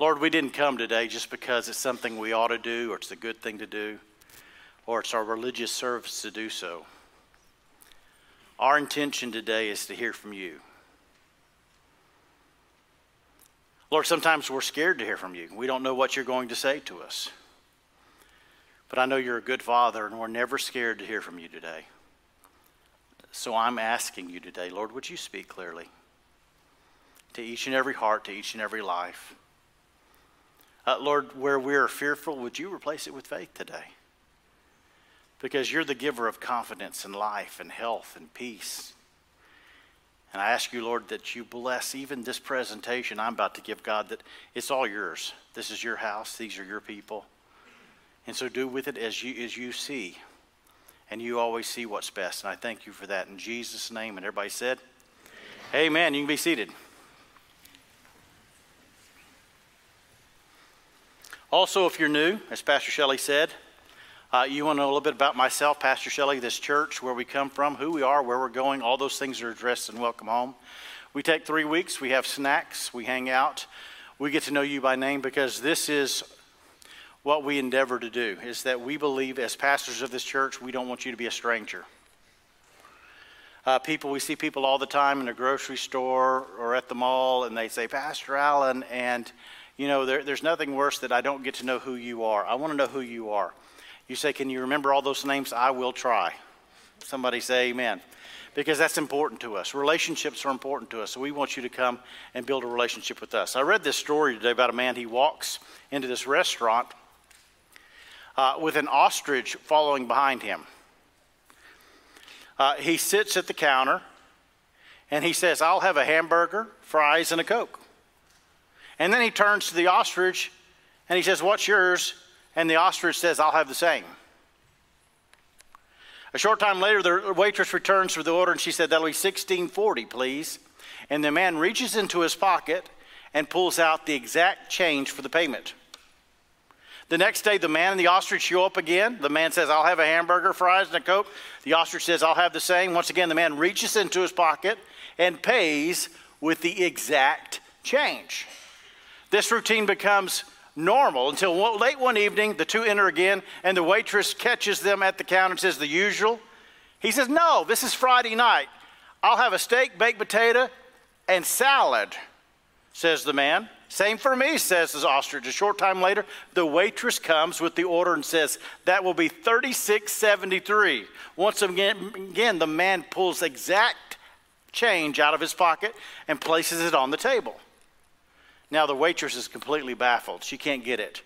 Lord, we didn't come today just because it's something we ought to do or it's a good thing to do or it's our religious service to do so. Our intention today is to hear from you. Lord, sometimes we're scared to hear from you. We don't know what you're going to say to us. But I know you're a good father, and we're never scared to hear from you today. So I'm asking you today, Lord, would you speak clearly to each and every heart, to each and every life? Uh, Lord, where we are fearful, would you replace it with faith today? Because you're the giver of confidence and life and health and peace. And I ask you, Lord, that you bless even this presentation I'm about to give God, that it's all yours. This is your house, these are your people. And so do with it as you, as you see. And you always see what's best. And I thank you for that in Jesus' name. And everybody said, Amen. Amen. You can be seated. Also, if you're new, as Pastor Shelley said, uh, you want to know a little bit about myself, Pastor Shelley, this church, where we come from, who we are, where we're going, all those things are addressed in Welcome Home. We take three weeks, we have snacks, we hang out, we get to know you by name because this is what we endeavor to do, is that we believe as pastors of this church, we don't want you to be a stranger. Uh, people, we see people all the time in a grocery store or at the mall, and they say, Pastor Alan, and you know, there, there's nothing worse that I don't get to know who you are. I want to know who you are. You say, Can you remember all those names? I will try. Somebody say amen. Because that's important to us. Relationships are important to us. So we want you to come and build a relationship with us. I read this story today about a man. He walks into this restaurant uh, with an ostrich following behind him. Uh, he sits at the counter and he says, I'll have a hamburger, fries, and a Coke. And then he turns to the ostrich and he says, What's yours? And the ostrich says, I'll have the same. A short time later, the waitress returns with the order and she said, That'll be 1640, please. And the man reaches into his pocket and pulls out the exact change for the payment. The next day, the man and the ostrich show up again. The man says, I'll have a hamburger, fries, and a Coke. The ostrich says, I'll have the same. Once again, the man reaches into his pocket and pays with the exact change. This routine becomes normal until late one evening, the two enter again, and the waitress catches them at the counter and says, The usual. He says, No, this is Friday night. I'll have a steak, baked potato, and salad, says the man. Same for me, says the ostrich. A short time later, the waitress comes with the order and says, That will be 3673. Once again, again, the man pulls exact change out of his pocket and places it on the table. Now the waitress is completely baffled. She can't get it.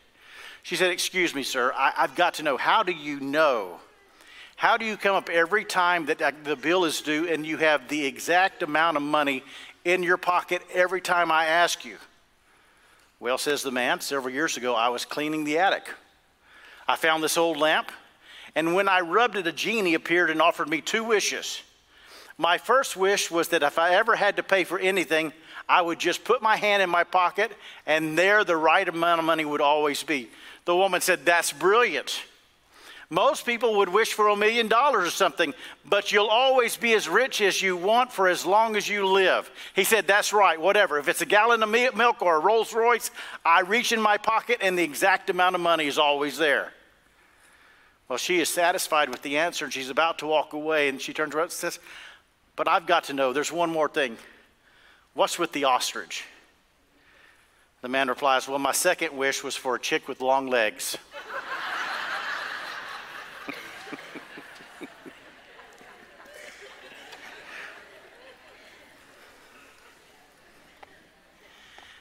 She said, Excuse me, sir, I, have got to know. How do you know? How do you come up every time that uh, the bill is due and you have the exact amount of money in your pocket every time I ask you? Well, says the man, several years ago, I was cleaning the attic. I found this old lamp, and when I rubbed it, a genie appeared and offered me two wishes. My first wish was that if I ever had to pay for anything, I would just put my hand in my pocket, and there the right amount of money would always be. The woman said, That's brilliant. Most people would wish for a million dollars or something, but you'll always be as rich as you want for as long as you live. He said, That's right, whatever. If it's a gallon of milk or a Rolls Royce, I reach in my pocket and the exact amount of money is always there. Well, she is satisfied with the answer and she's about to walk away, and she turns around and says, But I've got to know, there's one more thing. What's with the ostrich? The man replies, Well, my second wish was for a chick with long legs.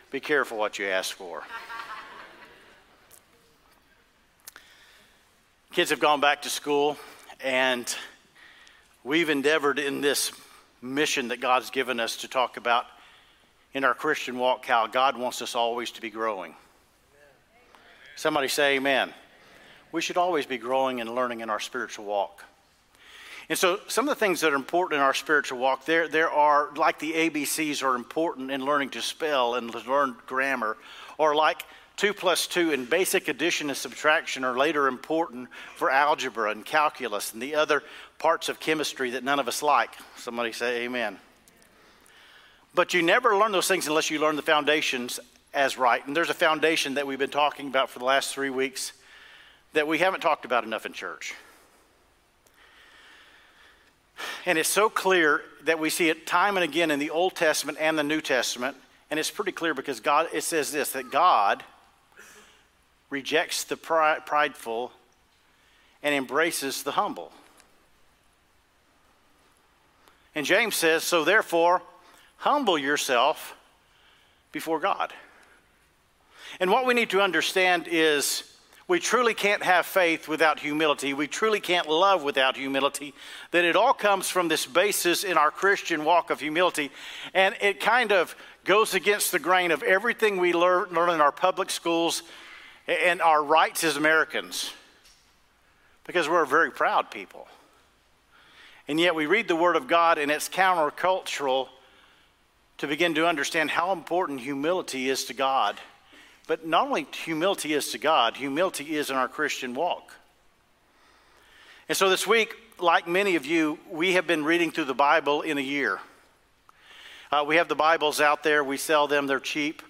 Be careful what you ask for. Kids have gone back to school, and we've endeavored in this mission that God's given us to talk about in our Christian walk how God wants us always to be growing. Somebody say amen. We should always be growing and learning in our spiritual walk. And so, some of the things that are important in our spiritual walk, there, there are, like the ABCs are important in learning to spell and learn grammar, or like two plus two in basic addition and subtraction are later important for algebra and calculus and the other parts of chemistry that none of us like. Somebody say amen. But you never learn those things unless you learn the foundations as right. And there's a foundation that we've been talking about for the last three weeks that we haven't talked about enough in church. And it's so clear that we see it time and again in the Old Testament and the New Testament. And it's pretty clear because God, it says this that God rejects the prideful and embraces the humble. And James says, So therefore, humble yourself before God. And what we need to understand is we truly can't have faith without humility. We truly can't love without humility. That it all comes from this basis in our Christian walk of humility. And it kind of goes against the grain of everything we learn, learn in our public schools and our rights as Americans. Because we're a very proud people. And yet we read the Word of God and it's countercultural to begin to understand how important humility is to God but not only humility is to God, humility is in our Christian walk. And so this week, like many of you, we have been reading through the Bible in a year. Uh, we have the Bibles out there, we sell them, they're cheap.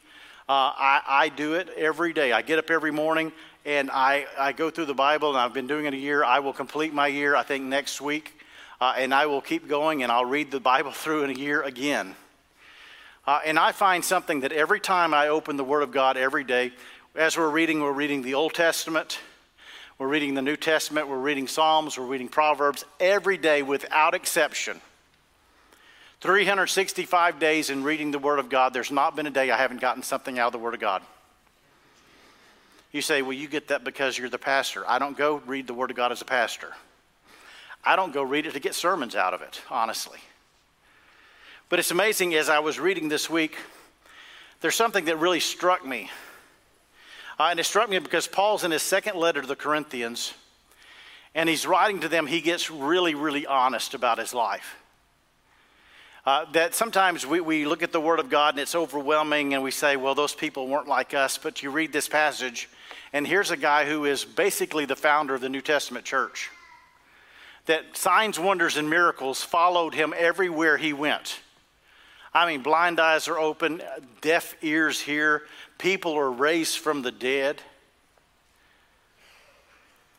Uh, I, I, do it every day. I get up every morning and I, I go through the Bible, and I've been doing it a year. I will complete my year, I think, next week. Uh, and I will keep going and I'll read the Bible through in a year again. Uh, and I find something that every time I open the Word of God every day, as we're reading, we're reading the Old Testament, we're reading the New Testament, we're reading Psalms, we're reading Proverbs every day without exception. 365 days in reading the Word of God, there's not been a day I haven't gotten something out of the Word of God. You say, well, you get that because you're the pastor. I don't go read the Word of God as a pastor. I don't go read it to get sermons out of it, honestly. But it's amazing as I was reading this week, there's something that really struck me. Uh, and it struck me because Paul's in his second letter to the Corinthians, and he's writing to them, he gets really, really honest about his life. Uh, that sometimes we, we look at the Word of God and it's overwhelming, and we say, well, those people weren't like us. But you read this passage, and here's a guy who is basically the founder of the New Testament church. That signs, wonders, and miracles followed him everywhere he went. I mean, blind eyes are open, deaf ears hear, people are raised from the dead.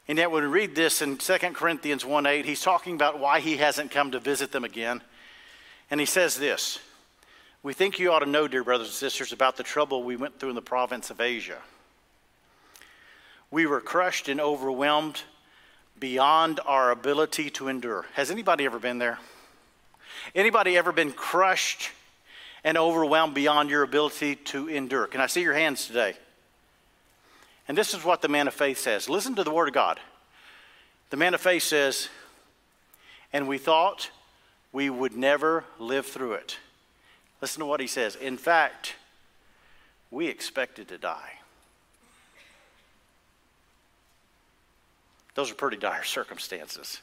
And yet, when we read this in 2 Corinthians 1 8, he's talking about why he hasn't come to visit them again. And he says this We think you ought to know, dear brothers and sisters, about the trouble we went through in the province of Asia. We were crushed and overwhelmed beyond our ability to endure. Has anybody ever been there? Anybody ever been crushed and overwhelmed beyond your ability to endure. Can I see your hands today? And this is what the man of faith says. Listen to the word of God. The man of faith says, and we thought we would never live through it. Listen to what he says. In fact, we expected to die. Those are pretty dire circumstances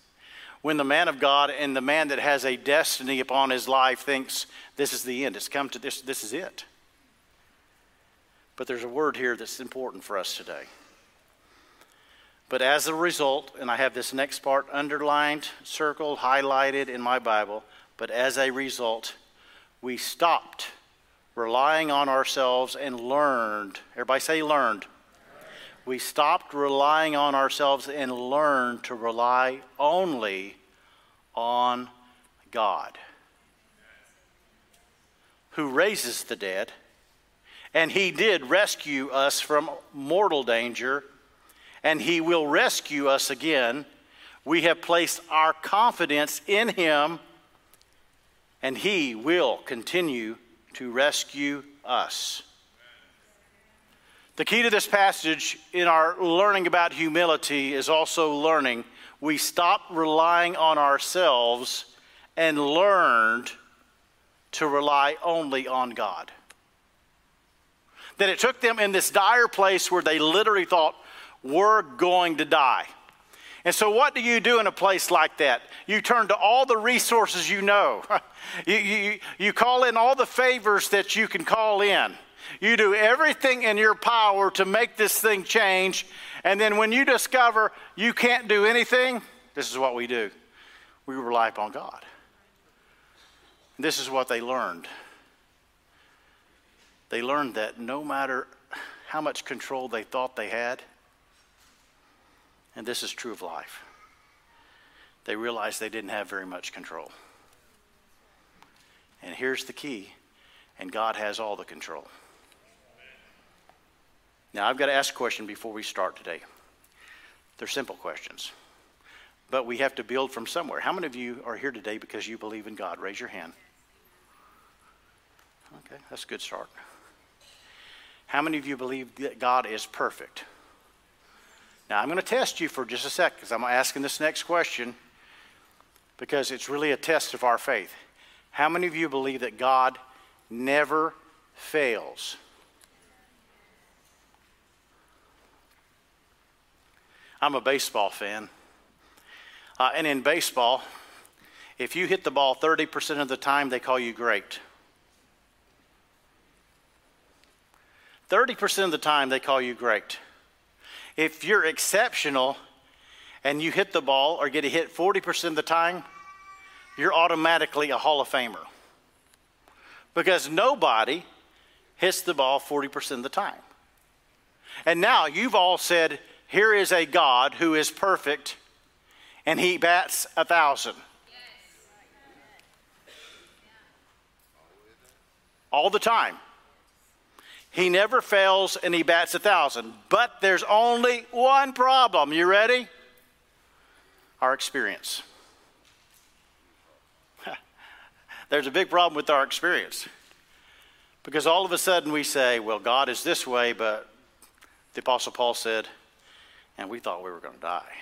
when the man of God and the man that has a destiny upon his life thinks this is the end, it's come to this, this is it. But there's a word here that's important for us today. But as a result, and I have this next part underlined, circled, highlighted in my Bible, but as a result, we stopped relying on ourselves and learned. Everybody say learned. We stopped relying on ourselves and learned to rely only on God, who raises the dead. And He did rescue us from mortal danger, and He will rescue us again. We have placed our confidence in Him, and He will continue to rescue us. The key to this passage in our learning about humility is also learning. We stopped relying on ourselves and learned to rely only on God. That it took them in this dire place where they literally thought, we're going to die. And so, what do you do in a place like that? You turn to all the resources you know. you, you, you call in all the favors that you can call in. You do everything in your power to make this thing change. And then when you discover you can't do anything, this is what we do we rely upon God. This is what they learned. they learned that no matter how much control they thought they had, and this is true of life, they realized they didn't have very much control. And here's the key, and God has all the control. Now, I've got to ask a question before we start today. They're simple questions, but we have to build from somewhere. How many of you are here today because you believe in God? Raise your hand. Okay, that's a good start. How many of you believe that God is perfect? Now, I'm going to test you for just a sec because I'm asking this next question because it's really a test of our faith. How many of you believe that God never fails? I'm a baseball fan. Uh, and in baseball, if you hit the ball 30% of the time, they call you great. 30% of the time, they call you great. If you're exceptional and you hit the ball or get a hit 40% of the time, you're automatically a Hall of Famer. Because nobody hits the ball 40% of the time. And now you've all said, here is a God who is perfect and he bats a thousand. All the time. He never fails and he bats a thousand. But there's only one problem. You ready? Our experience. there's a big problem with our experience. Because all of a sudden we say, well, God is this way, but the Apostle Paul said, and we thought we were going to die.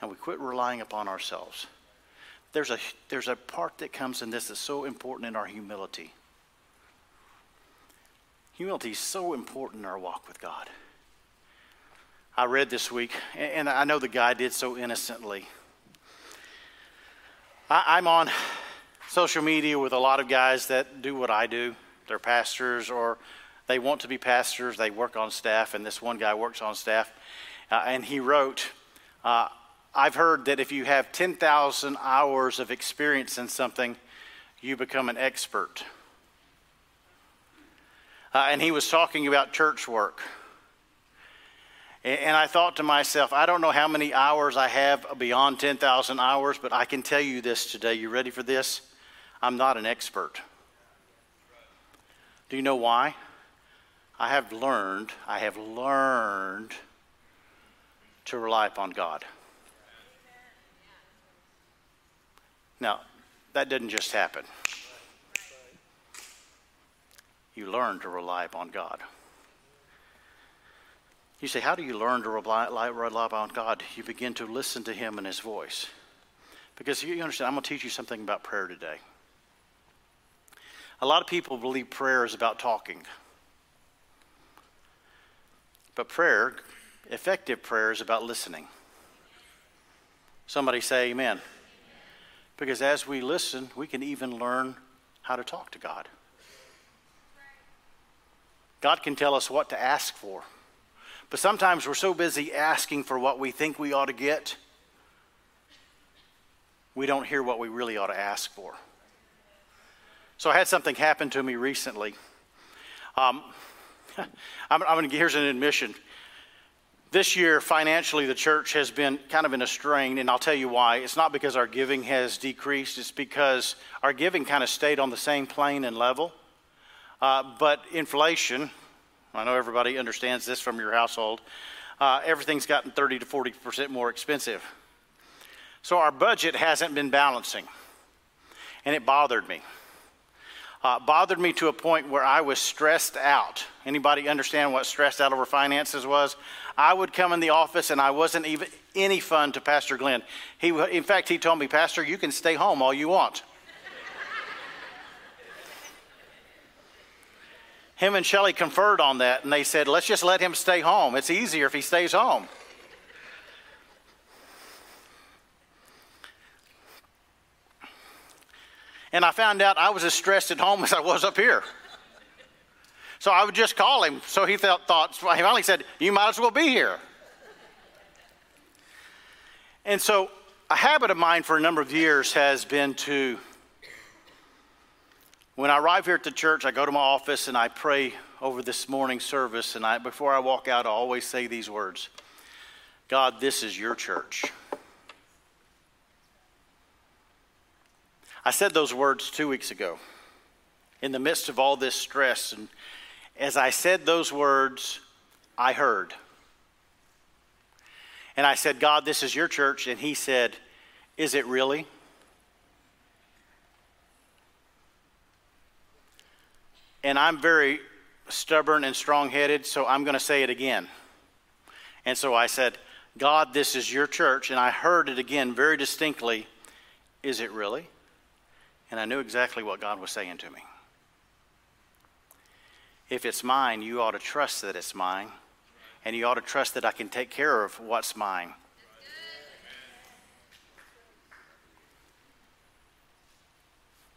And we quit relying upon ourselves. There's a, there's a part that comes in this that's so important in our humility. Humility is so important in our walk with God. I read this week, and I know the guy did so innocently. I'm on social media with a lot of guys that do what I do. They're pastors or they want to be pastors, they work on staff, and this one guy works on staff. Uh, and he wrote, uh, I've heard that if you have 10,000 hours of experience in something, you become an expert. Uh, and he was talking about church work. And I thought to myself, I don't know how many hours I have beyond 10,000 hours, but I can tell you this today. You ready for this? I'm not an expert. Do you know why? I have learned, I have learned to rely upon God. Now, that didn't just happen you learn to rely upon God. You say, How do you learn to rely, rely upon God? You begin to listen to Him and His voice. Because you understand, I'm going to teach you something about prayer today. A lot of people believe prayer is about talking. But prayer, effective prayer, is about listening. Somebody say amen. Because as we listen, we can even learn how to talk to God. God can tell us what to ask for. But sometimes we're so busy asking for what we think we ought to get, we don't hear what we really ought to ask for. So I had something happen to me recently. Um, I'm, I'm gonna, here's an admission. This year, financially, the church has been kind of in a strain, and I'll tell you why. It's not because our giving has decreased, it's because our giving kind of stayed on the same plane and level. Uh, but inflation, I know everybody understands this from your household, uh, everything's gotten 30 to 40% more expensive. So our budget hasn't been balancing, and it bothered me. Uh, bothered me to a point where I was stressed out. Anybody understand what stressed out over finances was? I would come in the office and I wasn't even any fun to Pastor Glenn. He, in fact, he told me, Pastor, you can stay home all you want. him and Shelly conferred on that, and they said, let's just let him stay home. It's easier if he stays home. And I found out I was as stressed at home as I was up here. So I would just call him. So he felt, thought, he finally said, You might as well be here. And so a habit of mine for a number of years has been to When I arrive here at the church, I go to my office and I pray over this morning service. And I, before I walk out, I always say these words God, this is your church. I said those words two weeks ago in the midst of all this stress. And as I said those words, I heard. And I said, God, this is your church. And he said, Is it really? And I'm very stubborn and strong headed, so I'm going to say it again. And so I said, God, this is your church. And I heard it again very distinctly. Is it really? And I knew exactly what God was saying to me. If it's mine, you ought to trust that it's mine. And you ought to trust that I can take care of what's mine.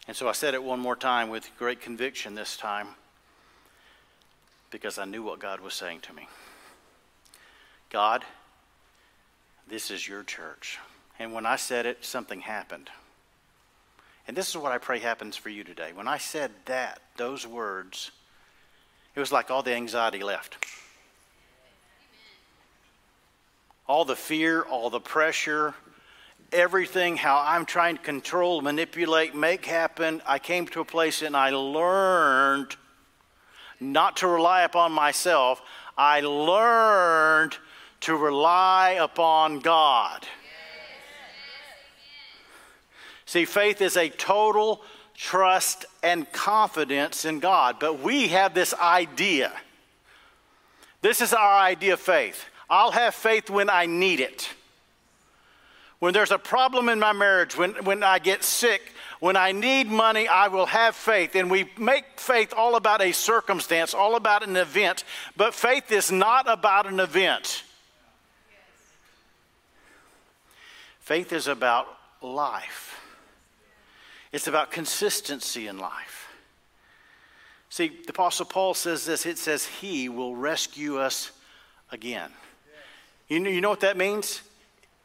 And so I said it one more time with great conviction this time because I knew what God was saying to me. God, this is your church. And when I said it, something happened. And this is what I pray happens for you today. When I said that, those words, it was like all the anxiety left. All the fear, all the pressure, everything, how I'm trying to control, manipulate, make happen. I came to a place and I learned not to rely upon myself. I learned to rely upon God. See, faith is a total trust and confidence in God. But we have this idea. This is our idea of faith. I'll have faith when I need it. When there's a problem in my marriage, when, when I get sick, when I need money, I will have faith. And we make faith all about a circumstance, all about an event. But faith is not about an event. Faith is about life, it's about consistency in life. See, the Apostle Paul says this it says, He will rescue us again. You know, you know what that means?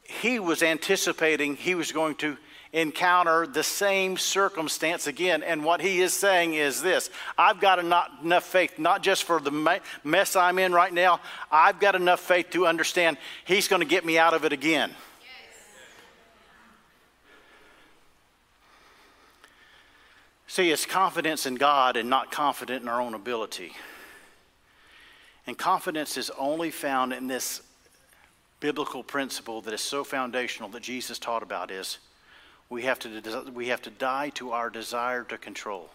he was anticipating he was going to encounter the same circumstance again. And what he is saying is this I've got enough faith, not just for the mess I'm in right now, I've got enough faith to understand he's going to get me out of it again. See, it's confidence in God and not confident in our own ability. And confidence is only found in this biblical principle that is so foundational that Jesus taught about is we have to, we have to die to our desire to control.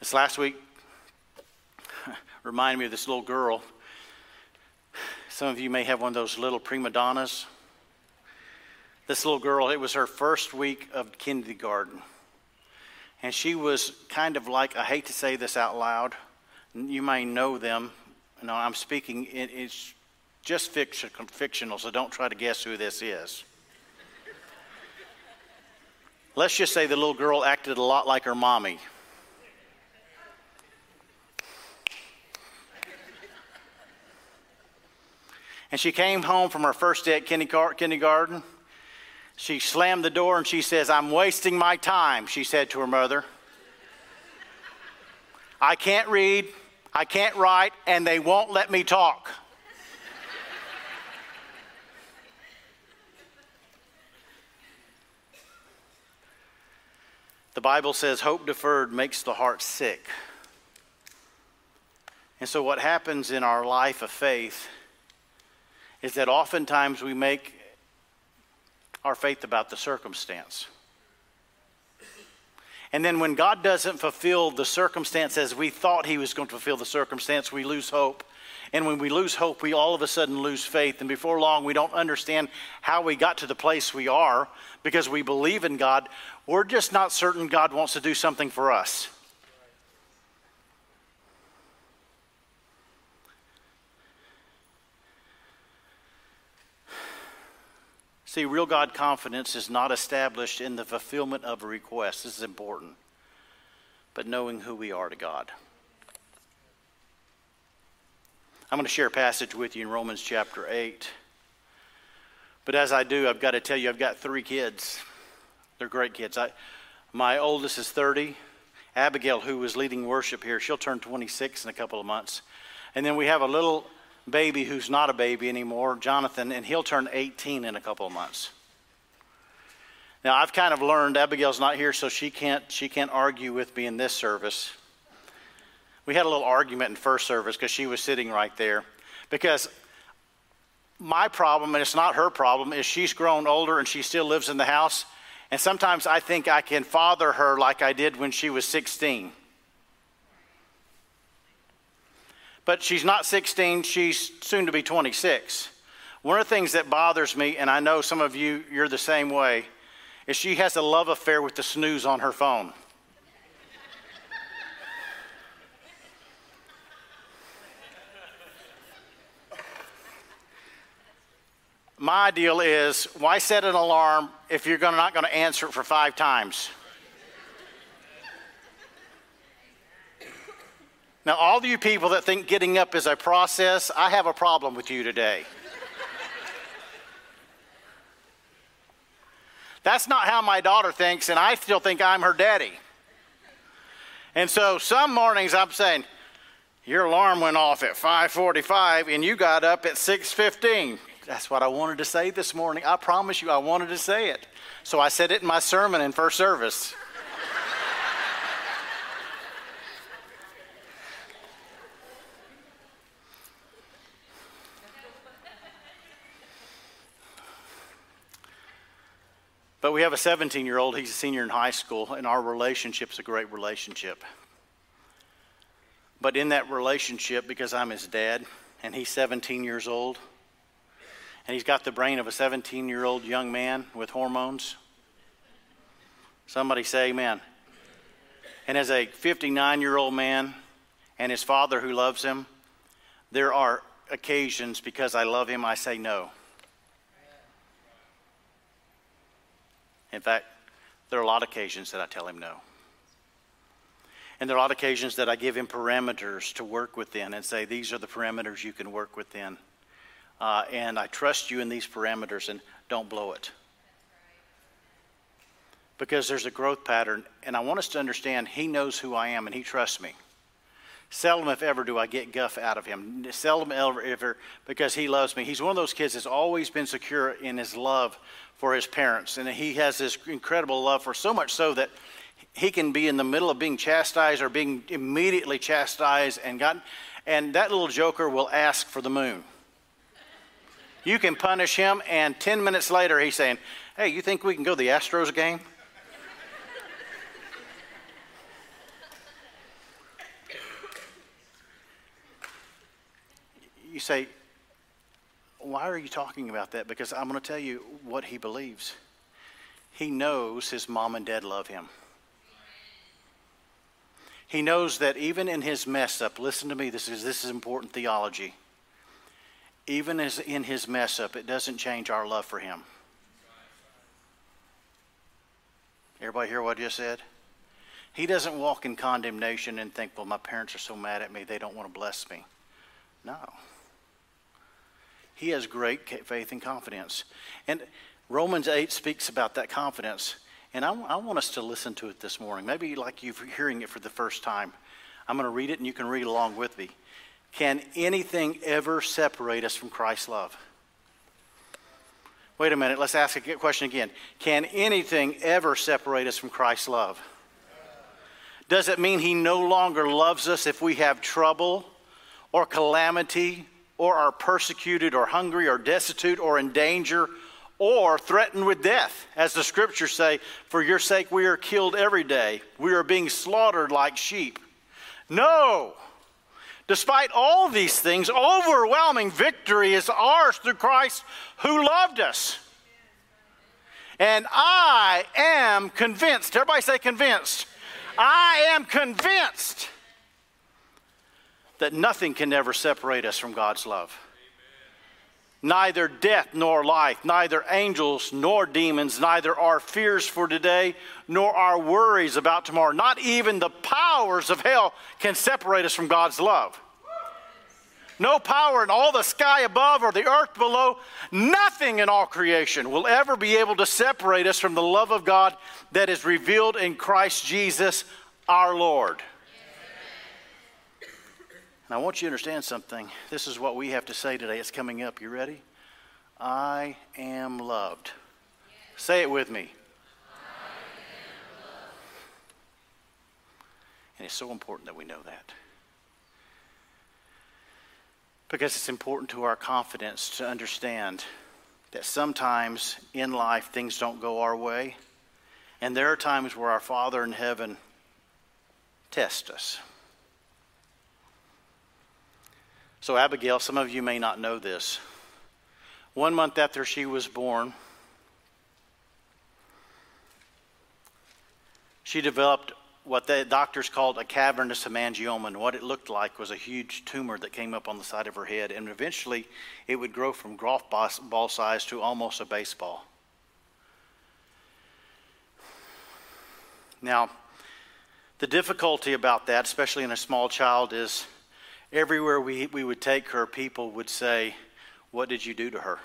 This last week reminded me of this little girl. Some of you may have one of those little prima donnas. This little girl, it was her first week of kindergarten. And she was kind of like, I hate to say this out loud, you may know them. No, I'm speaking, it, it's just fiction, fictional, so don't try to guess who this is. Let's just say the little girl acted a lot like her mommy. And she came home from her first day at kindergarten. She slammed the door and she says, I'm wasting my time, she said to her mother. I can't read, I can't write, and they won't let me talk. the Bible says hope deferred makes the heart sick. And so, what happens in our life of faith is that oftentimes we make our faith about the circumstance. And then when God doesn't fulfill the circumstance as we thought He was going to fulfill the circumstance, we lose hope. And when we lose hope, we all of a sudden lose faith. And before long, we don't understand how we got to the place we are because we believe in God. We're just not certain God wants to do something for us. See, real God confidence is not established in the fulfillment of a request. This is important. But knowing who we are to God. I'm going to share a passage with you in Romans chapter 8. But as I do, I've got to tell you, I've got three kids. They're great kids. I, my oldest is 30. Abigail, who was leading worship here, she'll turn 26 in a couple of months. And then we have a little baby who's not a baby anymore, Jonathan, and he'll turn 18 in a couple of months. Now, I've kind of learned Abigail's not here, so she can't, she can't argue with me in this service. We had a little argument in first service because she was sitting right there. Because my problem, and it's not her problem, is she's grown older and she still lives in the house. And sometimes I think I can father her like I did when she was 16. But she's not 16, she's soon to be 26. One of the things that bothers me, and I know some of you, you're the same way, is she has a love affair with the snooze on her phone. My deal is why set an alarm if you're not going to answer it for five times? Now, all you people that think getting up is a process, I have a problem with you today. That's not how my daughter thinks, and I still think I'm her daddy. And so some mornings I'm saying, your alarm went off at 5:45 and you got up at 6:15. That's what I wanted to say this morning. I promise you, I wanted to say it. So I said it in my sermon in first service. But we have a 17 year old, he's a senior in high school, and our relationship's a great relationship. But in that relationship, because I'm his dad and he's 17 years old, and he's got the brain of a 17 year old young man with hormones. Somebody say amen. And as a 59 year old man and his father who loves him, there are occasions because I love him, I say no. In fact, there are a lot of occasions that I tell him no. And there are a lot of occasions that I give him parameters to work within and say, these are the parameters you can work within uh, and I trust you in these parameters and don't blow it. Because there's a growth pattern, and I want us to understand He knows who I am and He trusts me. Seldom, if ever, do I get guff out of him. Seldom, ever, ever, because he loves me. He's one of those kids that's always been secure in his love for his parents. And he has this incredible love for so much so that he can be in the middle of being chastised or being immediately chastised and gotten, and that little joker will ask for the moon. You can punish him, and 10 minutes later, he's saying, Hey, you think we can go to the Astros game? You say, Why are you talking about that? Because I'm going to tell you what he believes. He knows his mom and dad love him. He knows that even in his mess up, listen to me, this is, this is important theology even as in his mess up, it doesn't change our love for him. Everybody hear what I just said? He doesn't walk in condemnation and think, well, my parents are so mad at me, they don't want to bless me. No. He has great faith and confidence. And Romans 8 speaks about that confidence. And I, I want us to listen to it this morning. Maybe like you're hearing it for the first time. I'm going to read it and you can read along with me. Can anything ever separate us from Christ's love? Wait a minute, let's ask a question again. Can anything ever separate us from Christ's love? Does it mean he no longer loves us if we have trouble or calamity or are persecuted or hungry or destitute or in danger or threatened with death? As the scriptures say, for your sake we are killed every day. We are being slaughtered like sheep. No. Despite all these things, overwhelming victory is ours through Christ who loved us. And I am convinced, everybody say convinced. I am convinced that nothing can ever separate us from God's love. Neither death nor life, neither angels nor demons, neither our fears for today nor our worries about tomorrow, not even the powers of hell can separate us from God's love. no power in all the sky above or the earth below, nothing in all creation will ever be able to separate us from the love of God that is revealed in Christ Jesus our Lord. And I want you to understand something. This is what we have to say today. It's coming up. You ready? I am loved. Say it with me. And it's so important that we know that. Because it's important to our confidence to understand that sometimes in life things don't go our way. And there are times where our Father in heaven tests us. So, Abigail, some of you may not know this. One month after she was born, she developed what the doctors called a cavernous hemangioma. And what it looked like was a huge tumor that came up on the side of her head. And eventually, it would grow from golf ball size to almost a baseball. Now, the difficulty about that, especially in a small child, is everywhere we, we would take her, people would say, What did you do to her?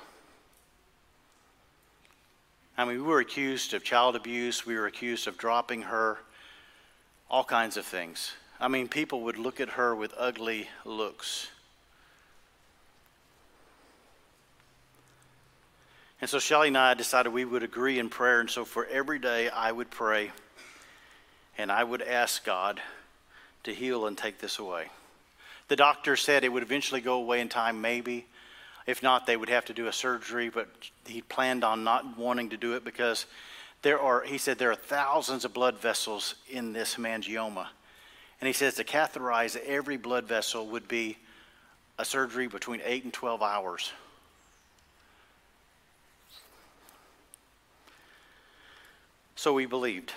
I mean, we were accused of child abuse, we were accused of dropping her all kinds of things. I mean, people would look at her with ugly looks. And so Shelly and I decided we would agree in prayer. And so for every day, I would pray and I would ask God to heal and take this away. The doctor said it would eventually go away in time, maybe. If not, they would have to do a surgery, but he planned on not wanting to do it because there are, he said, there are thousands of blood vessels in this hemangioma. And he says to catheterize every blood vessel would be a surgery between 8 and 12 hours. So we believed.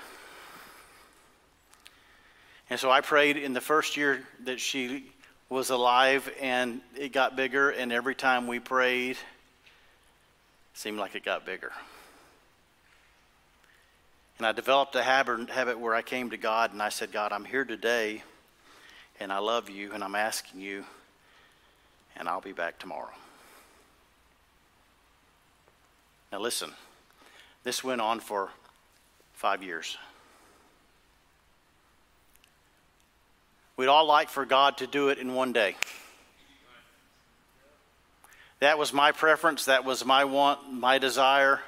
And so I prayed in the first year that she was alive and it got bigger, and every time we prayed, it seemed like it got bigger. And I developed a habit, where I came to God and I said, God, I'm here today and I love you and I'm asking you, and I'll be back tomorrow. Now, listen, this went on for five years. We'd all like for God to do it in one day. That was my preference. That was my want, my desire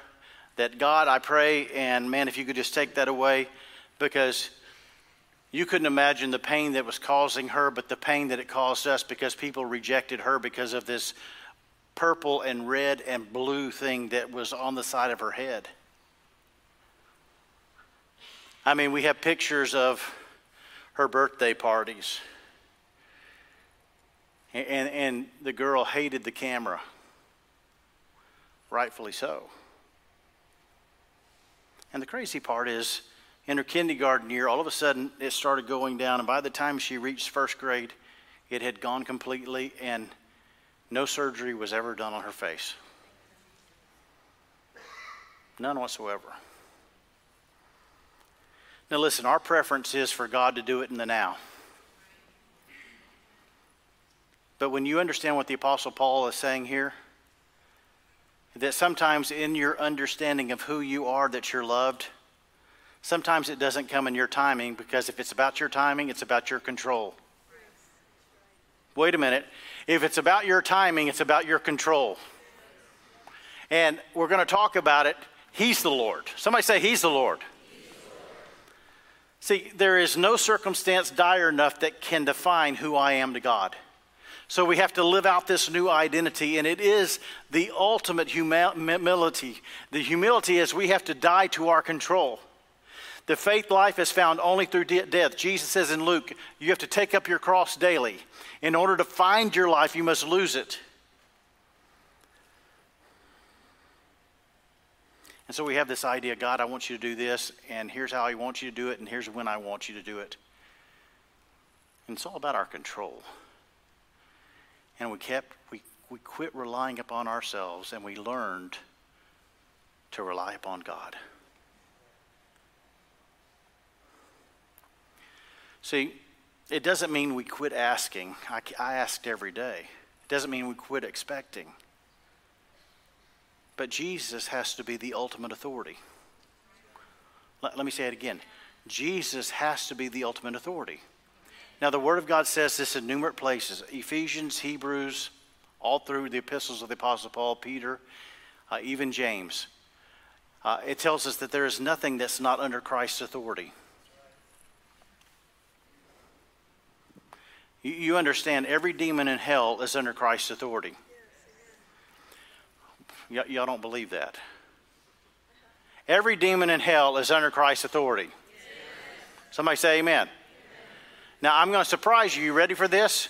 that God, I pray, and man, if you could just take that away, because you couldn't imagine the pain that was causing her, but the pain that it caused us because people rejected her because of this purple and red and blue thing that was on the side of her head. I mean, we have pictures of her birthday parties. And, and the girl hated the camera, rightfully so. And the crazy part is, in her kindergarten year, all of a sudden it started going down. And by the time she reached first grade, it had gone completely, and no surgery was ever done on her face. None whatsoever. Now, listen, our preference is for God to do it in the now. But when you understand what the Apostle Paul is saying here, that sometimes in your understanding of who you are, that you're loved, sometimes it doesn't come in your timing because if it's about your timing, it's about your control. Wait a minute. If it's about your timing, it's about your control. And we're going to talk about it. He's the Lord. Somebody say, He's the Lord. See, there is no circumstance dire enough that can define who I am to God. So we have to live out this new identity, and it is the ultimate humility. The humility is we have to die to our control. The faith life is found only through de- death. Jesus says in Luke, you have to take up your cross daily. In order to find your life, you must lose it. And so we have this idea God, I want you to do this, and here's how I want you to do it, and here's when I want you to do it. And it's all about our control. And we kept, we, we quit relying upon ourselves and we learned to rely upon God. See, it doesn't mean we quit asking. I, I asked every day. It doesn't mean we quit expecting. But Jesus has to be the ultimate authority. Let, let me say it again Jesus has to be the ultimate authority. Now, the Word of God says this in numerous places Ephesians, Hebrews, all through the epistles of the Apostle Paul, Peter, uh, even James. Uh, it tells us that there is nothing that's not under Christ's authority. You, you understand, every demon in hell is under Christ's authority. Y- y'all don't believe that. Every demon in hell is under Christ's authority. Somebody say amen. Now, I'm going to surprise you. You ready for this?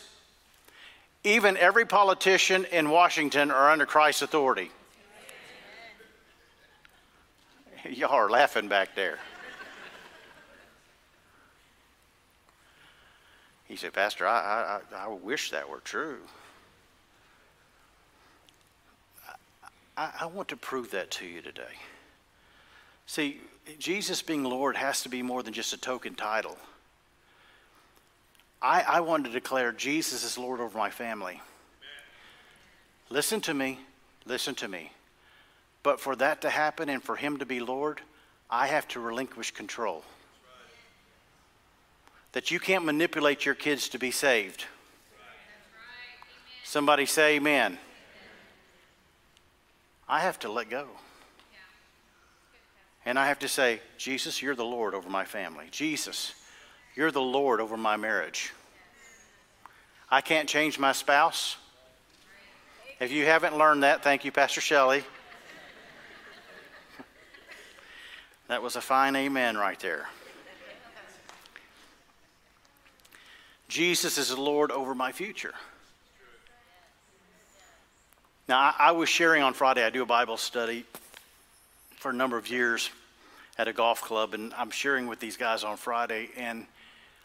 Even every politician in Washington are under Christ's authority. Y'all are laughing back there. He said, Pastor, I, I, I wish that were true. I, I want to prove that to you today. See, Jesus being Lord has to be more than just a token title. I, I want to declare Jesus is Lord over my family. Amen. Listen to me. Listen to me. But for that to happen and for Him to be Lord, I have to relinquish control. That you can't manipulate your kids to be saved. Somebody say amen. I have to let go. And I have to say, Jesus, you're the Lord over my family. Jesus, you're the Lord over my marriage. I can't change my spouse. If you haven't learned that, thank you, Pastor Shelley. that was a fine amen right there. Jesus is the Lord over my future. Now, I, I was sharing on Friday, I do a Bible study for a number of years at a golf club, and I'm sharing with these guys on Friday, and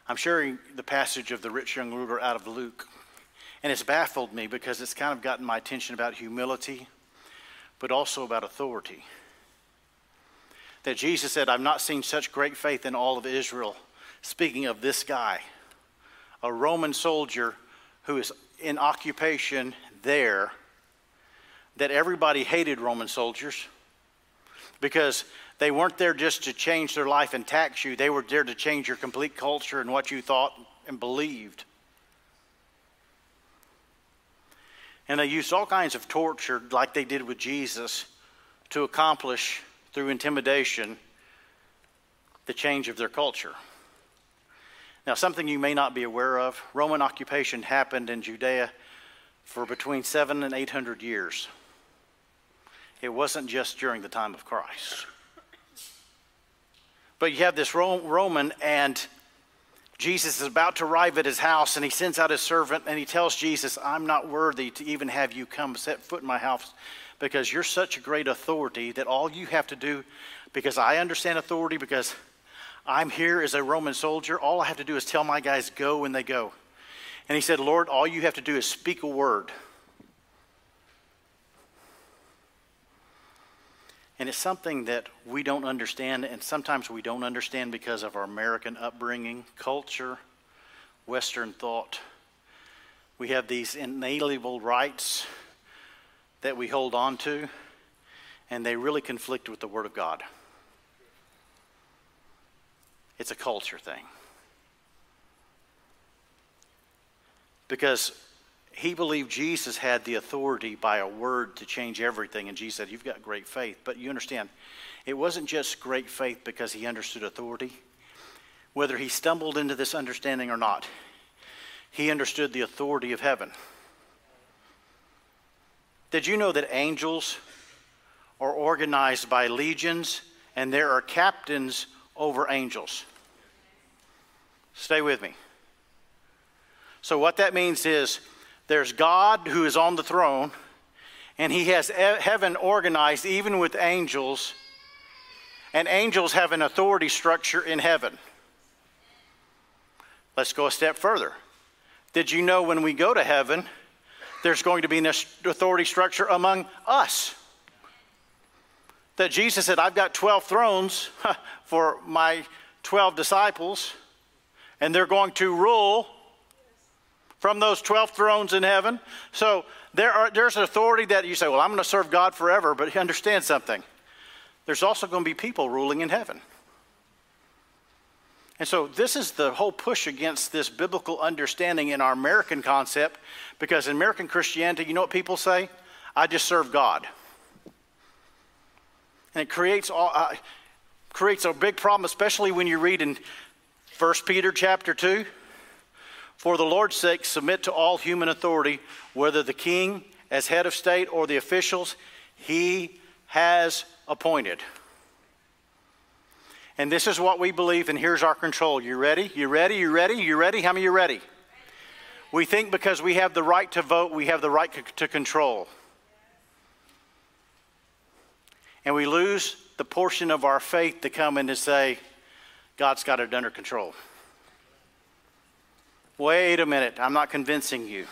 I'm sharing the passage of the rich young ruler out of Luke. And it's baffled me because it's kind of gotten my attention about humility, but also about authority. That Jesus said, I've not seen such great faith in all of Israel. Speaking of this guy, a Roman soldier who is in occupation there, that everybody hated Roman soldiers because they weren't there just to change their life and tax you, they were there to change your complete culture and what you thought and believed. And they used all kinds of torture, like they did with Jesus, to accomplish, through intimidation, the change of their culture. Now, something you may not be aware of Roman occupation happened in Judea for between seven and eight hundred years. It wasn't just during the time of Christ. But you have this Roman, and Jesus is about to arrive at his house, and he sends out his servant, and he tells Jesus, I'm not worthy to even have you come set foot in my house because you're such a great authority that all you have to do, because I understand authority, because I'm here as a Roman soldier, all I have to do is tell my guys, go when they go. And he said, Lord, all you have to do is speak a word. And it's something that we don't understand, and sometimes we don't understand because of our American upbringing, culture, Western thought. We have these inalienable rights that we hold on to, and they really conflict with the Word of God. It's a culture thing. Because he believed Jesus had the authority by a word to change everything. And Jesus said, You've got great faith. But you understand, it wasn't just great faith because he understood authority. Whether he stumbled into this understanding or not, he understood the authority of heaven. Did you know that angels are organized by legions and there are captains over angels? Stay with me. So, what that means is there's God who is on the throne, and he has heaven organized even with angels, and angels have an authority structure in heaven. Let's go a step further. Did you know when we go to heaven, there's going to be an authority structure among us? That Jesus said, I've got 12 thrones for my 12 disciples, and they're going to rule from those 12 thrones in heaven. So there are, there's an authority that you say, well, I'm going to serve God forever, but understand something. There's also going to be people ruling in heaven. And so this is the whole push against this biblical understanding in our American concept, because in American Christianity, you know what people say? I just serve God. And it creates, all, uh, creates a big problem, especially when you read in 1 Peter chapter 2. For the Lord's sake, submit to all human authority, whether the king as head of state or the officials he has appointed. And this is what we believe, and here's our control. You ready? You ready? You ready? You ready? How many you ready? We think because we have the right to vote, we have the right to control. And we lose the portion of our faith to come in and say, God's got it under control. Wait a minute, I'm not convincing you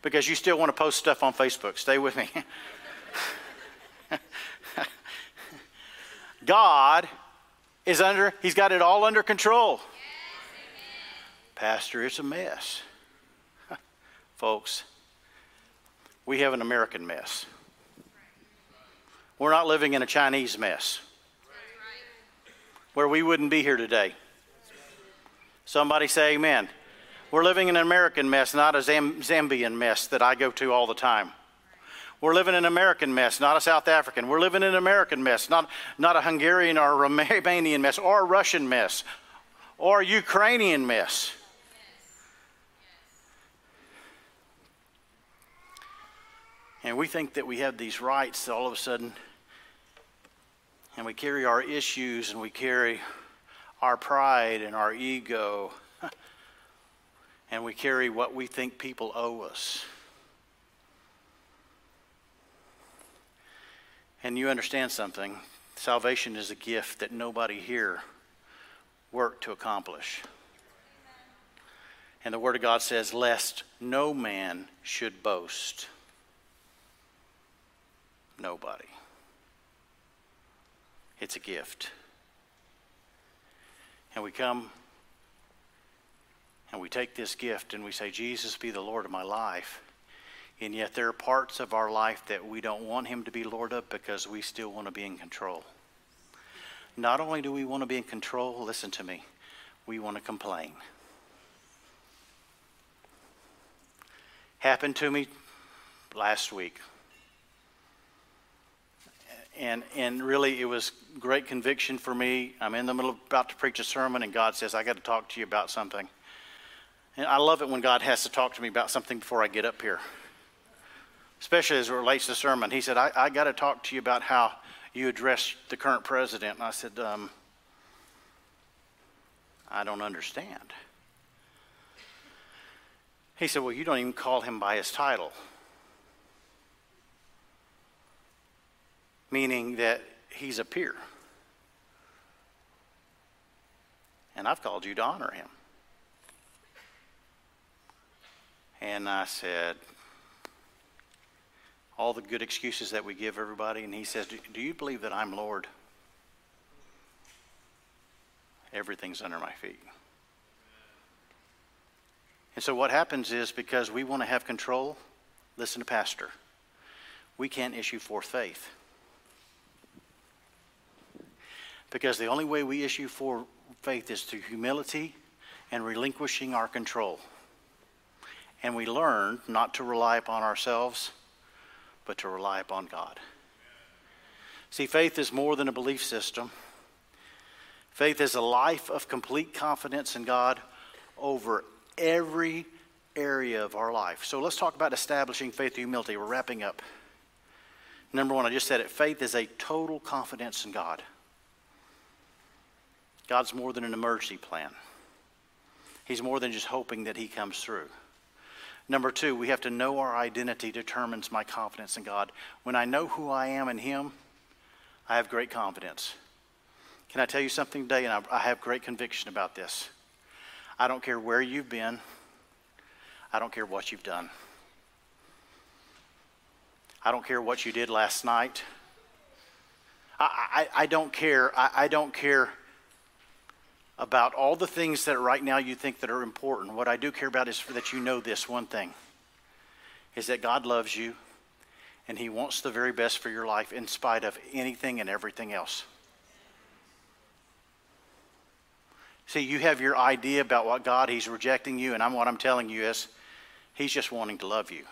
because you still want to post stuff on Facebook. Stay with me. God is under, He's got it all under control. Pastor, it's a mess. Folks, we have an American mess. We're not living in a Chinese mess where we wouldn't be here today. Somebody say amen. We're living in an American mess, not a Zam- Zambian mess that I go to all the time. We're living in an American mess, not a South African. We're living in an American mess, not, not a Hungarian or a Romanian mess, or a Russian mess, or a Ukrainian mess. And we think that we have these rights all of a sudden, and we carry our issues and we carry our pride and our ego and we carry what we think people owe us. And you understand something salvation is a gift that nobody here worked to accomplish. And the Word of God says, Lest no man should boast. Nobody. It's a gift. And we come and we take this gift and we say, Jesus, be the Lord of my life. And yet there are parts of our life that we don't want him to be Lord of because we still want to be in control. Not only do we want to be in control, listen to me, we want to complain. Happened to me last week. And, and really, it was great conviction for me. I'm in the middle of about to preach a sermon, and God says, I got to talk to you about something. And I love it when God has to talk to me about something before I get up here, especially as it relates to sermon. He said, I, I got to talk to you about how you address the current president. And I said, um, I don't understand. He said, Well, you don't even call him by his title. Meaning that he's a peer. And I've called you to honor him. And I said, all the good excuses that we give everybody. And he says, Do you believe that I'm Lord? Everything's under my feet. And so what happens is because we want to have control, listen to Pastor, we can't issue forth faith. Because the only way we issue forth faith is through humility and relinquishing our control and we learn not to rely upon ourselves, but to rely upon God. See, faith is more than a belief system. Faith is a life of complete confidence in God over every area of our life. So let's talk about establishing faith humility. We're wrapping up. Number one, I just said it faith is a total confidence in God. God's more than an emergency plan, He's more than just hoping that He comes through. Number two, we have to know our identity determines my confidence in God. When I know who I am in Him, I have great confidence. Can I tell you something today? And I, have great conviction about this. I don't care where you've been, I don't care what you've done. I don't care what you did last night. I, I, I don't care. I, I don't care about all the things that right now you think that are important. What I do care about is that you know this one thing is that God loves you and he wants the very best for your life in spite of anything and everything else. See, you have your idea about what God, he's rejecting you, and I'm, what I'm telling you is he's just wanting to love you.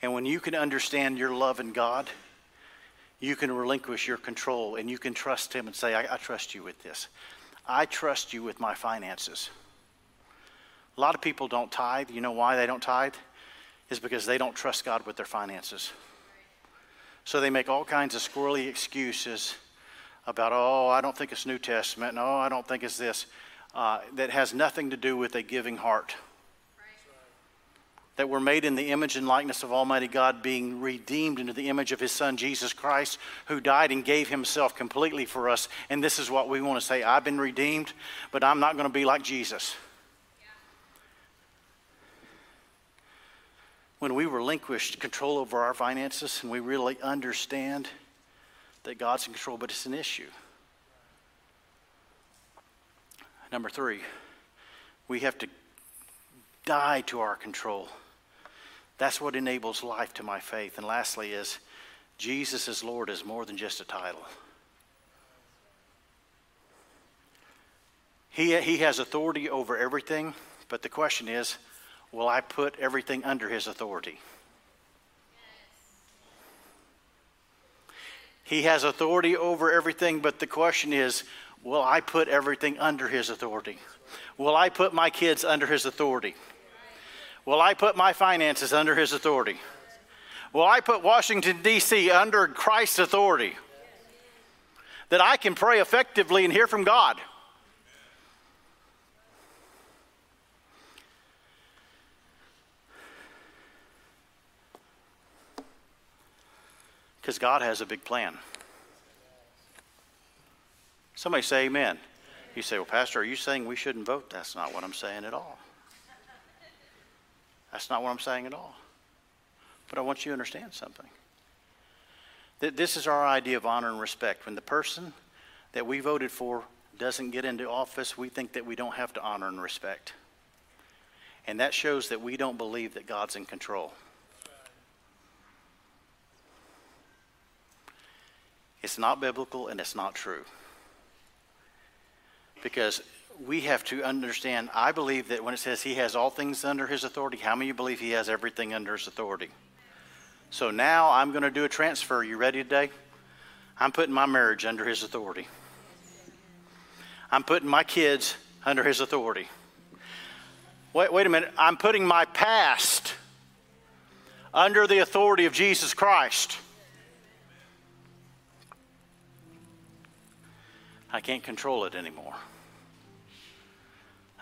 And when you can understand your love in God, you can relinquish your control and you can trust him and say, I, I trust you with this. I trust you with my finances. A lot of people don't tithe. You know why they don't tithe? Is because they don't trust God with their finances. So they make all kinds of squirrely excuses about, oh, I don't think it's New Testament. No, I don't think it's this. Uh, that has nothing to do with a giving heart. That we're made in the image and likeness of Almighty God, being redeemed into the image of His Son, Jesus Christ, who died and gave Himself completely for us. And this is what we want to say I've been redeemed, but I'm not going to be like Jesus. when we relinquish control over our finances and we really understand that God's in control, but it's an issue. Number three, we have to die to our control. That's what enables life to my faith. And lastly, is Jesus as Lord is more than just a title. He, he has authority over everything, but the question is will I put everything under his authority? He has authority over everything, but the question is will I put everything under his authority? Will I put my kids under his authority? Will I put my finances under his authority? Will I put Washington, D.C. under Christ's authority? That I can pray effectively and hear from God. Because God has a big plan. Somebody say amen. You say, well, Pastor, are you saying we shouldn't vote? That's not what I'm saying at all. That's not what I'm saying at all. But I want you to understand something. That this is our idea of honor and respect. When the person that we voted for doesn't get into office, we think that we don't have to honor and respect. And that shows that we don't believe that God's in control. It's not biblical and it's not true. Because we have to understand, I believe that when it says he has all things under his authority, how many believe he has everything under his authority? So now I'm going to do a transfer. You ready today? I'm putting my marriage under his authority. I'm putting my kids under his authority. Wait, wait a minute. I'm putting my past under the authority of Jesus Christ. I can't control it anymore.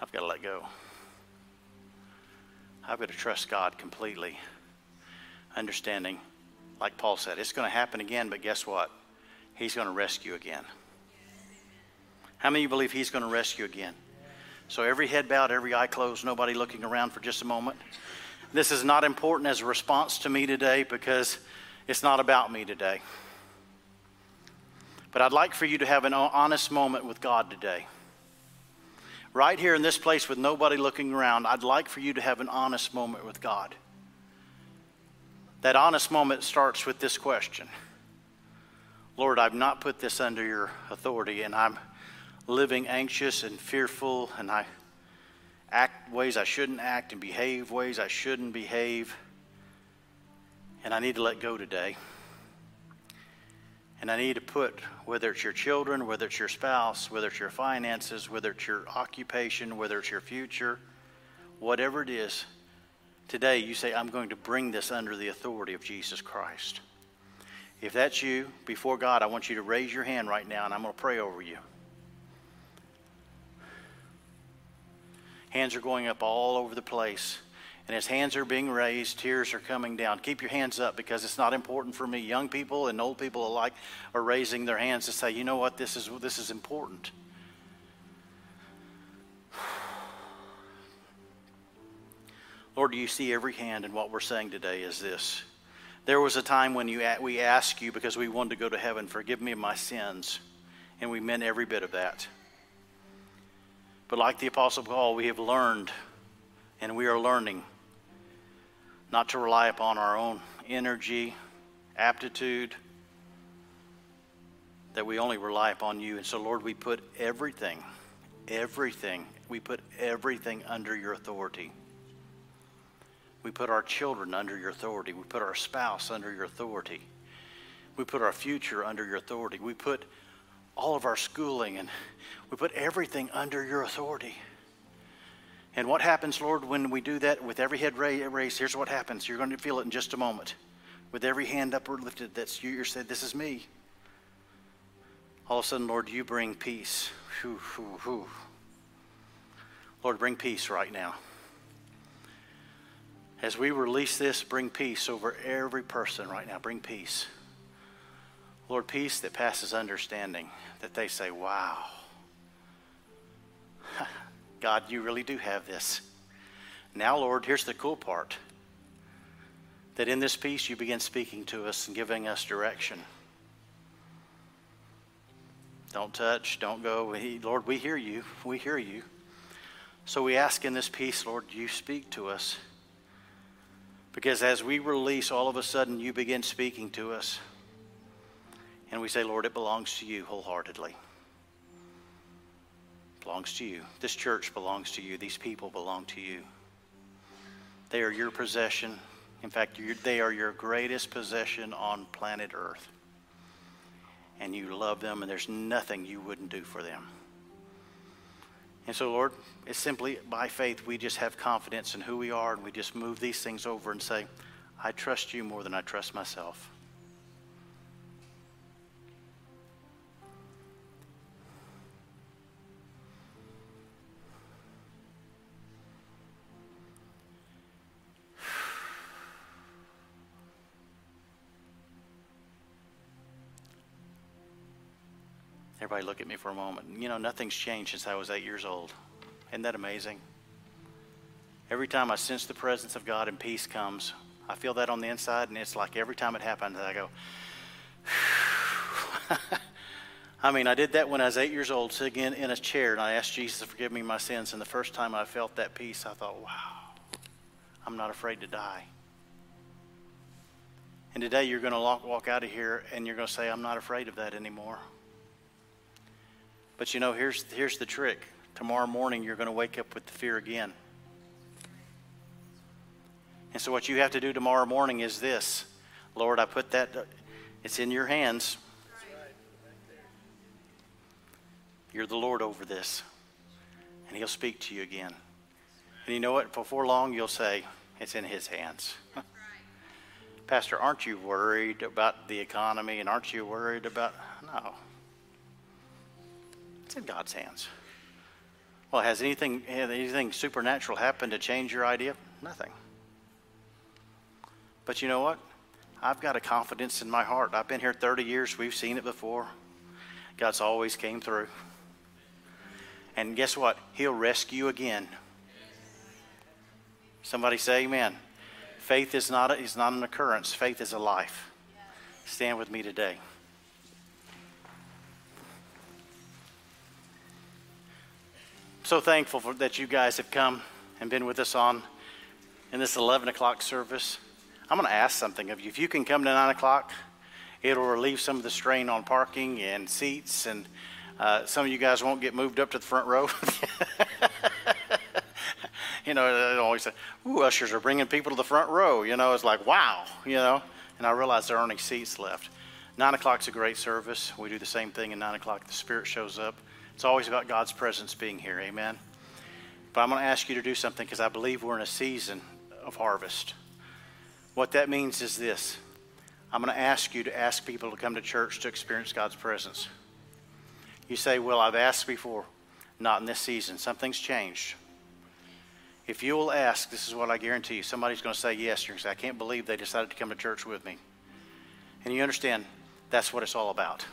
I've got to let go. I've got to trust God completely, understanding, like Paul said, it's going to happen again, but guess what? He's going to rescue again. How many of you believe He's going to rescue again? So every head bowed, every eye closed, nobody looking around for just a moment. This is not important as a response to me today because it's not about me today. But I'd like for you to have an honest moment with God today. Right here in this place with nobody looking around, I'd like for you to have an honest moment with God. That honest moment starts with this question Lord, I've not put this under your authority, and I'm living anxious and fearful, and I act ways I shouldn't act and behave ways I shouldn't behave. And I need to let go today. And I need to put, whether it's your children, whether it's your spouse, whether it's your finances, whether it's your occupation, whether it's your future, whatever it is, today you say, I'm going to bring this under the authority of Jesus Christ. If that's you, before God, I want you to raise your hand right now and I'm going to pray over you. Hands are going up all over the place. And as hands are being raised, tears are coming down. Keep your hands up because it's not important for me. Young people and old people alike are raising their hands to say, you know what, this is, this is important. Lord, do you see every hand? And what we're saying today is this. There was a time when you, we asked you because we wanted to go to heaven, forgive me of my sins. And we meant every bit of that. But like the Apostle Paul, we have learned and we are learning not to rely upon our own energy, aptitude, that we only rely upon you. And so, Lord, we put everything, everything, we put everything under your authority. We put our children under your authority. We put our spouse under your authority. We put our future under your authority. We put all of our schooling and we put everything under your authority. And what happens, Lord, when we do that with every head raised? Here's what happens. You're going to feel it in just a moment. With every hand upward lifted, that's you. You said, This is me. All of a sudden, Lord, you bring peace. Whew, whew, whew. Lord, bring peace right now. As we release this, bring peace over every person right now. Bring peace. Lord, peace that passes understanding, that they say, wow, God, you really do have this. Now, Lord, here's the cool part that in this peace you begin speaking to us and giving us direction. Don't touch, don't go. Lord, we hear you. We hear you. So we ask in this peace, Lord, you speak to us. Because as we release, all of a sudden you begin speaking to us. And we say, Lord, it belongs to you wholeheartedly. Belongs to you. This church belongs to you. These people belong to you. They are your possession. In fact, they are your greatest possession on planet Earth. And you love them, and there's nothing you wouldn't do for them. And so, Lord, it's simply by faith we just have confidence in who we are, and we just move these things over and say, I trust you more than I trust myself. Everybody look at me for a moment. You know, nothing's changed since I was eight years old. Isn't that amazing? Every time I sense the presence of God and peace comes, I feel that on the inside, and it's like every time it happens, I go, I mean, I did that when I was eight years old, sitting in, in a chair, and I asked Jesus to forgive me my sins. And the first time I felt that peace, I thought, wow, I'm not afraid to die. And today you're going to walk, walk out of here and you're going to say, I'm not afraid of that anymore. But you know, here's, here's the trick. Tomorrow morning, you're going to wake up with the fear again. And so, what you have to do tomorrow morning is this Lord, I put that, it's in your hands. You're the Lord over this. And He'll speak to you again. And you know what? Before long, you'll say, It's in His hands. Pastor, aren't you worried about the economy? And aren't you worried about. No. It's in God's hands. Well, has anything, anything supernatural happened to change your idea? Nothing. But you know what? I've got a confidence in my heart. I've been here 30 years. We've seen it before. God's always came through. And guess what? He'll rescue again. Somebody say amen. Faith is not, a, is not an occurrence. Faith is a life. Stand with me today. So thankful for, that you guys have come and been with us on in this 11 o'clock service. I'm going to ask something of you. If you can come to 9 o'clock, it'll relieve some of the strain on parking and seats, and uh, some of you guys won't get moved up to the front row. you know, they always say, ooh, ushers are bringing people to the front row. You know, it's like, wow, you know. And I realize there aren't any seats left. 9 o'clock's a great service. We do the same thing at 9 o'clock. The Spirit shows up. It's always about God's presence being here. Amen. But I'm going to ask you to do something because I believe we're in a season of harvest. What that means is this I'm going to ask you to ask people to come to church to experience God's presence. You say, Well, I've asked before. Not in this season. Something's changed. If you will ask, this is what I guarantee you somebody's going to say yes. You're going to say, I can't believe they decided to come to church with me. And you understand that's what it's all about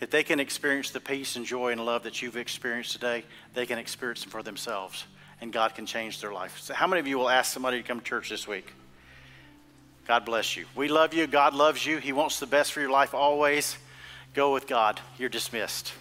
that they can experience the peace and joy and love that you've experienced today, they can experience them for themselves, and God can change their life. So, how many of you will ask somebody to come to church this week? God bless you. We love you. God loves you. He wants the best for your life always. Go with God. You're dismissed.